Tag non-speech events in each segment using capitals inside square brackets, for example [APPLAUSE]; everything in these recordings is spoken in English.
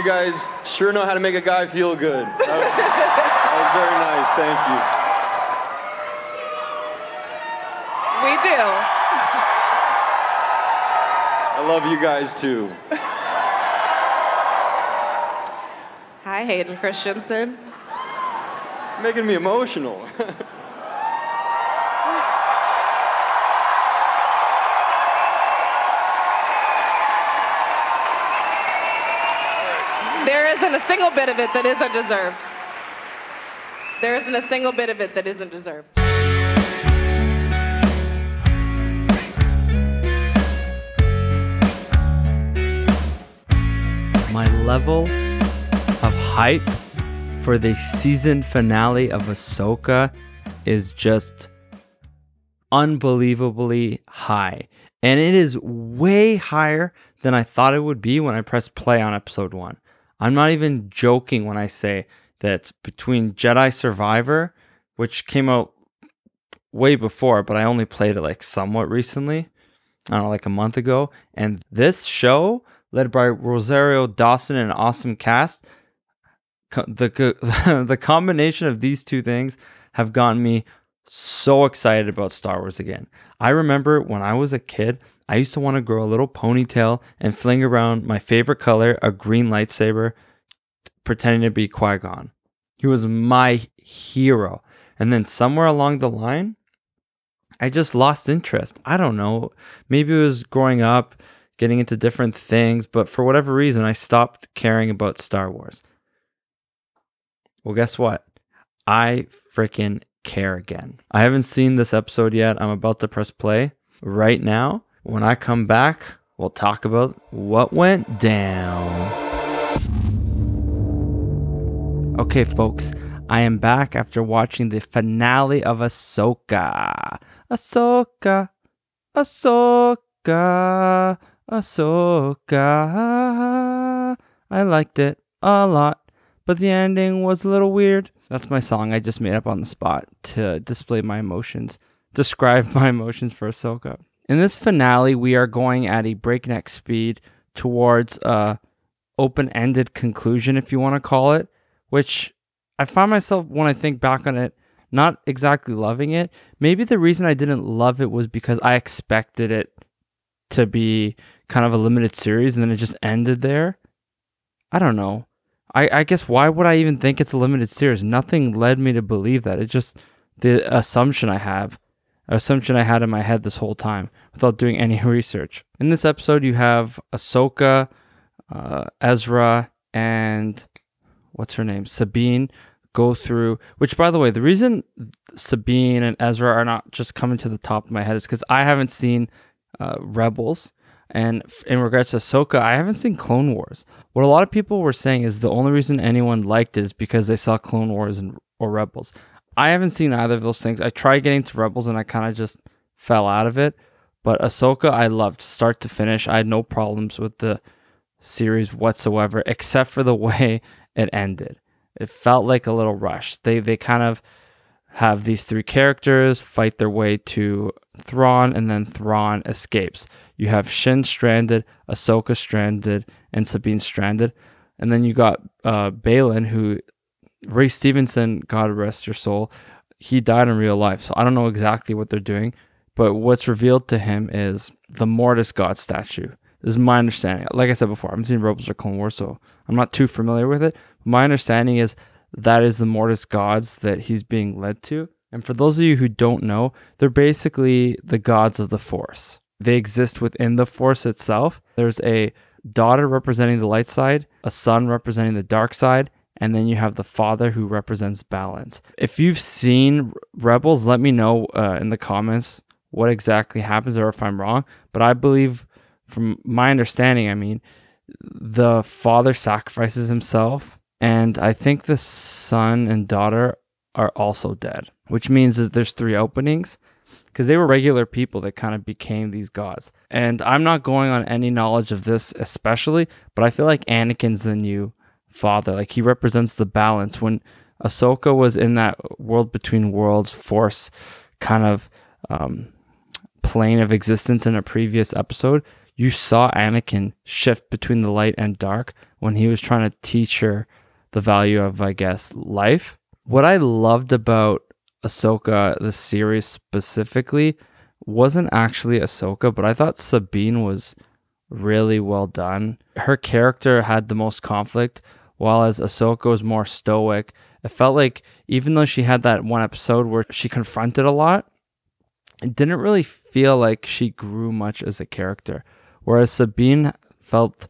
you guys sure know how to make a guy feel good. That was, that was very nice. Thank you. We do. I love you guys too. Hi, Hayden Christensen. Making me emotional. [LAUGHS] There isn't a single bit of it that isn't deserved. There isn't a single bit of it that isn't deserved. My level of hype for the season finale of Ahsoka is just unbelievably high. And it is way higher than I thought it would be when I pressed play on episode one. I'm not even joking when I say that between Jedi Survivor, which came out way before, but I only played it like somewhat recently, I don't know, like a month ago, and this show, led by Rosario Dawson and an awesome cast, the [LAUGHS] the combination of these two things have gotten me so excited about Star Wars again. I remember when I was a kid, I used to want to grow a little ponytail and fling around my favorite color, a green lightsaber, pretending to be Qui Gon. He was my hero. And then somewhere along the line, I just lost interest. I don't know. Maybe it was growing up, getting into different things, but for whatever reason, I stopped caring about Star Wars. Well, guess what? I freaking care again. I haven't seen this episode yet. I'm about to press play right now. When I come back, we'll talk about what went down. Okay, folks, I am back after watching the finale of Ahsoka. Ahsoka, Ahsoka, Ahsoka. I liked it a lot, but the ending was a little weird. That's my song I just made up on the spot to display my emotions, describe [LAUGHS] my emotions for Ahsoka. In this finale, we are going at a breakneck speed towards a open-ended conclusion, if you want to call it, which I find myself when I think back on it, not exactly loving it. Maybe the reason I didn't love it was because I expected it to be kind of a limited series and then it just ended there. I don't know. I, I guess why would I even think it's a limited series? Nothing led me to believe that. It's just the assumption I have, assumption I had in my head this whole time without doing any [LAUGHS] research. In this episode, you have Ahsoka, uh, Ezra, and what's her name? Sabine go through, which by the way, the reason Sabine and Ezra are not just coming to the top of my head is because I haven't seen uh, Rebels. And in regards to Ahsoka, I haven't seen Clone Wars. What a lot of people were saying is the only reason anyone liked it is because they saw Clone Wars and or Rebels. I haven't seen either of those things. I tried getting to Rebels and I kind of just fell out of it. But Ahsoka, I loved start to finish. I had no problems with the series whatsoever, except for the [LAUGHS] way it ended. It felt like a little rush. They they kind of have these three characters fight their way to Thrawn, and then Thrawn escapes. You have Shin stranded, Ahsoka stranded, and Sabine stranded, and then you got uh, Baylan, who Ray Stevenson, God rest your soul, he died in real life. So I don't know exactly what they're doing, but what's revealed to him is the Mortis God statue. This is my understanding. Like I said before, I haven't seen Rebels or Clone Wars, so I'm not too familiar with it. My understanding is that is the Mortis gods that he's being led to. And for those of you who don't know, they're basically the gods of the Force. They exist within the Force itself. There's a daughter representing the light side, a son representing the dark side, and then you have the father who represents balance. If you've seen Rebels, let me know uh, in the comments what exactly happens or if I'm wrong. But I believe, from my understanding, I mean, the father sacrifices himself, and I think the son and daughter are also dead, which means that there's three openings because they were regular people that kind of became these gods. And I'm not going on any knowledge of this especially, but I feel like Anakin's the new father. Like he represents the balance. When Ahsoka was in that world between worlds force kind of um, plane of existence in a previous episode, you saw Anakin shift between the light and dark when he was trying to teach her the value of, I guess, life. What I loved about Ahsoka, the series specifically, wasn't actually Ahsoka, but I thought Sabine was really well done. Her character had the most conflict, while as Ahsoka was more stoic. It felt like even though she had that one episode where she confronted a lot, it didn't really feel like she grew much as a character. Whereas Sabine felt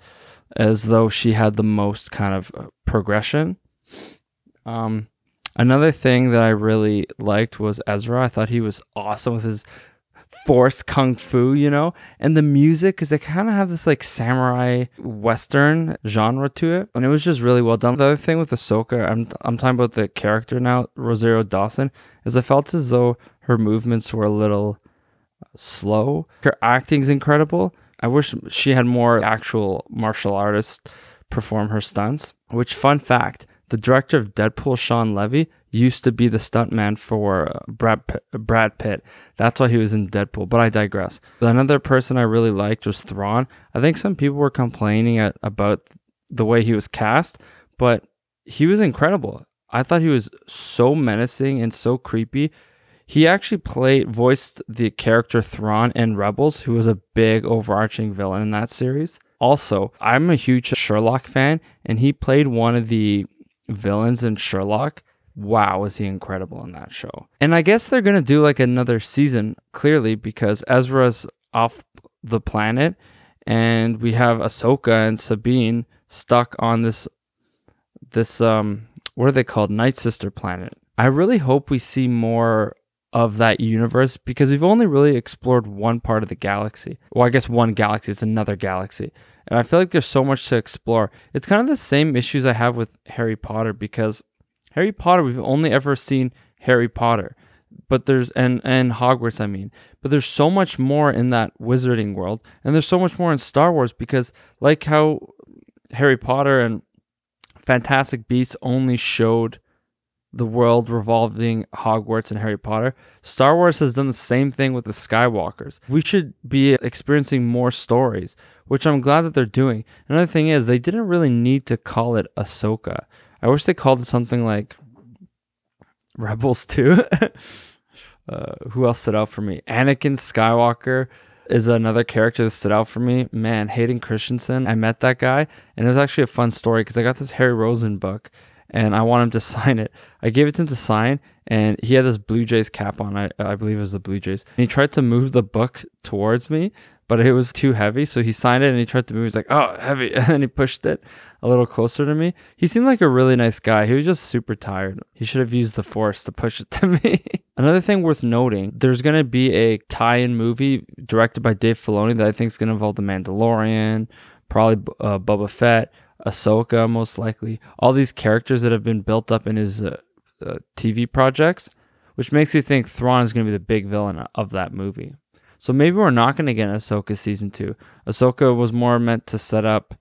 as though she had the most kind of uh, progression. Um, another thing that I really liked was Ezra. I thought he was awesome with his force kung fu, you know, and the music because they kind of have this like samurai western genre to it, and it was just really well done. The other thing with Ahsoka, I'm I'm talking about the character now, Rosario Dawson, is I felt as though her movements were a little slow. Her acting's incredible. I wish she had more actual martial artists perform her stunts. Which fun fact, the director of Deadpool, Shawn Levy, used to be the stuntman for Brad Pitt, Brad Pitt. That's why he was in Deadpool. But I digress. Another person I really liked was Thrawn. I think some people were complaining at, about the way he was cast, but he was incredible. I thought he was so menacing and so creepy. He actually played voiced the character Thrawn in Rebels, who was a big overarching villain in that series. Also, I'm a huge Sherlock fan, and he played one of the villains in Sherlock wow, was he incredible in that show. And I guess they're going to do like another season, clearly, because Ezra's off the planet and we have Ahsoka and Sabine stuck on this, this, um, what are they called? Night Sister planet. I really hope we see more of that universe because we've only really explored one part of the galaxy. Well, I guess one galaxy, it's another galaxy. And I feel like there's so much to explore. It's kind of the same issues I have with Harry Potter because Harry Potter, we've only ever seen Harry Potter, but there's and and Hogwarts, I mean, but there's so much more in that wizarding world, and there's so much more in Star Wars because, like how Harry Potter and Fantastic Beasts only showed the world revolving Hogwarts and Harry Potter. Star Wars has done the same thing with the Skywalkers. We should be experiencing more stories, which I'm glad that they're doing. Another thing is, they didn't really need to call it Ahsoka. I wish they called it something like Rebels 2. [LAUGHS] uh, who else stood out for me? Anakin Skywalker is another character that stood out for me. Man, Hayden Christensen. I met that guy, and it was actually a fun story because I got this Harry Rosen book, and I want him to [LAUGHS] sign it. I gave it to him to sign, and he had this Blue Jays cap on. I, I believe it was the Blue Jays. And he tried to move the book towards me, but it was too heavy. So he signed it and he tried to move. He's like, oh, heavy. [LAUGHS] And then he pushed it a little closer to me. He seemed like a really nice guy. He was just super tired. He should have used the force to push it [LAUGHS] to me. Another thing worth noting there's going to be a tie in movie directed by Dave Filoni that I think is going to involve The Mandalorian, probably uh, Boba Fett, Ahsoka, most likely. All these characters that have been built up in his uh, uh, TV projects, which makes you think Thrawn is going to be the big villain of that movie. So maybe we're not going to get Ahsoka season two. Ahsoka was more meant to set up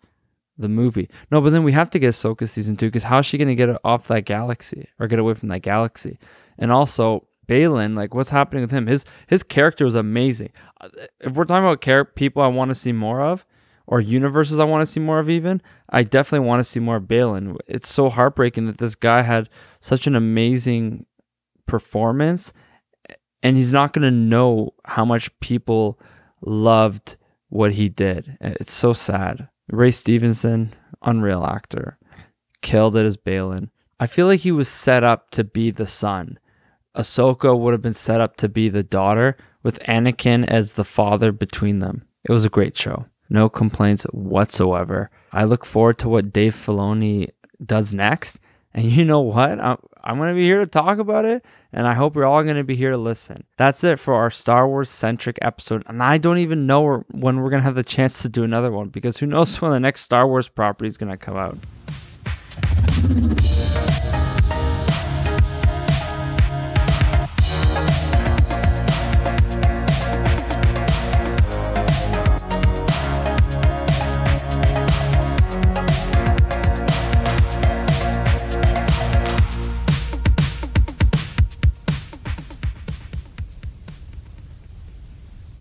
the movie. No, but then we have to get Ahsoka season two because how's she going to get off that galaxy or get away from that galaxy? And also, Baylan, like what's happening with him? His his character was amazing. Uh, if we're talking about care people I want to see more of, or universes I want to see more of, even I definitely want to see more of Baylan. It's so heartbreaking that this guy had such an amazing performance and he's not going to know how much people loved what he did. Eh, it's so sad. Ray Stevenson, unreal actor, killed it as Baylan. I feel like he was set up to be the son. Ahsoka would have been set up to be the daughter, with Anakin as the father between them. It was a great show. No complaints whatsoever. I look forward to what Dave Filoni does next. And you know what? I'm, I'm going to be here to talk about it, and I hope you're all going to be here to listen. That's it for our Star Wars centric episode. And I don't even know when we're going to have the chance to do another one because who knows [LAUGHS] when the next Star Wars property is going to come out.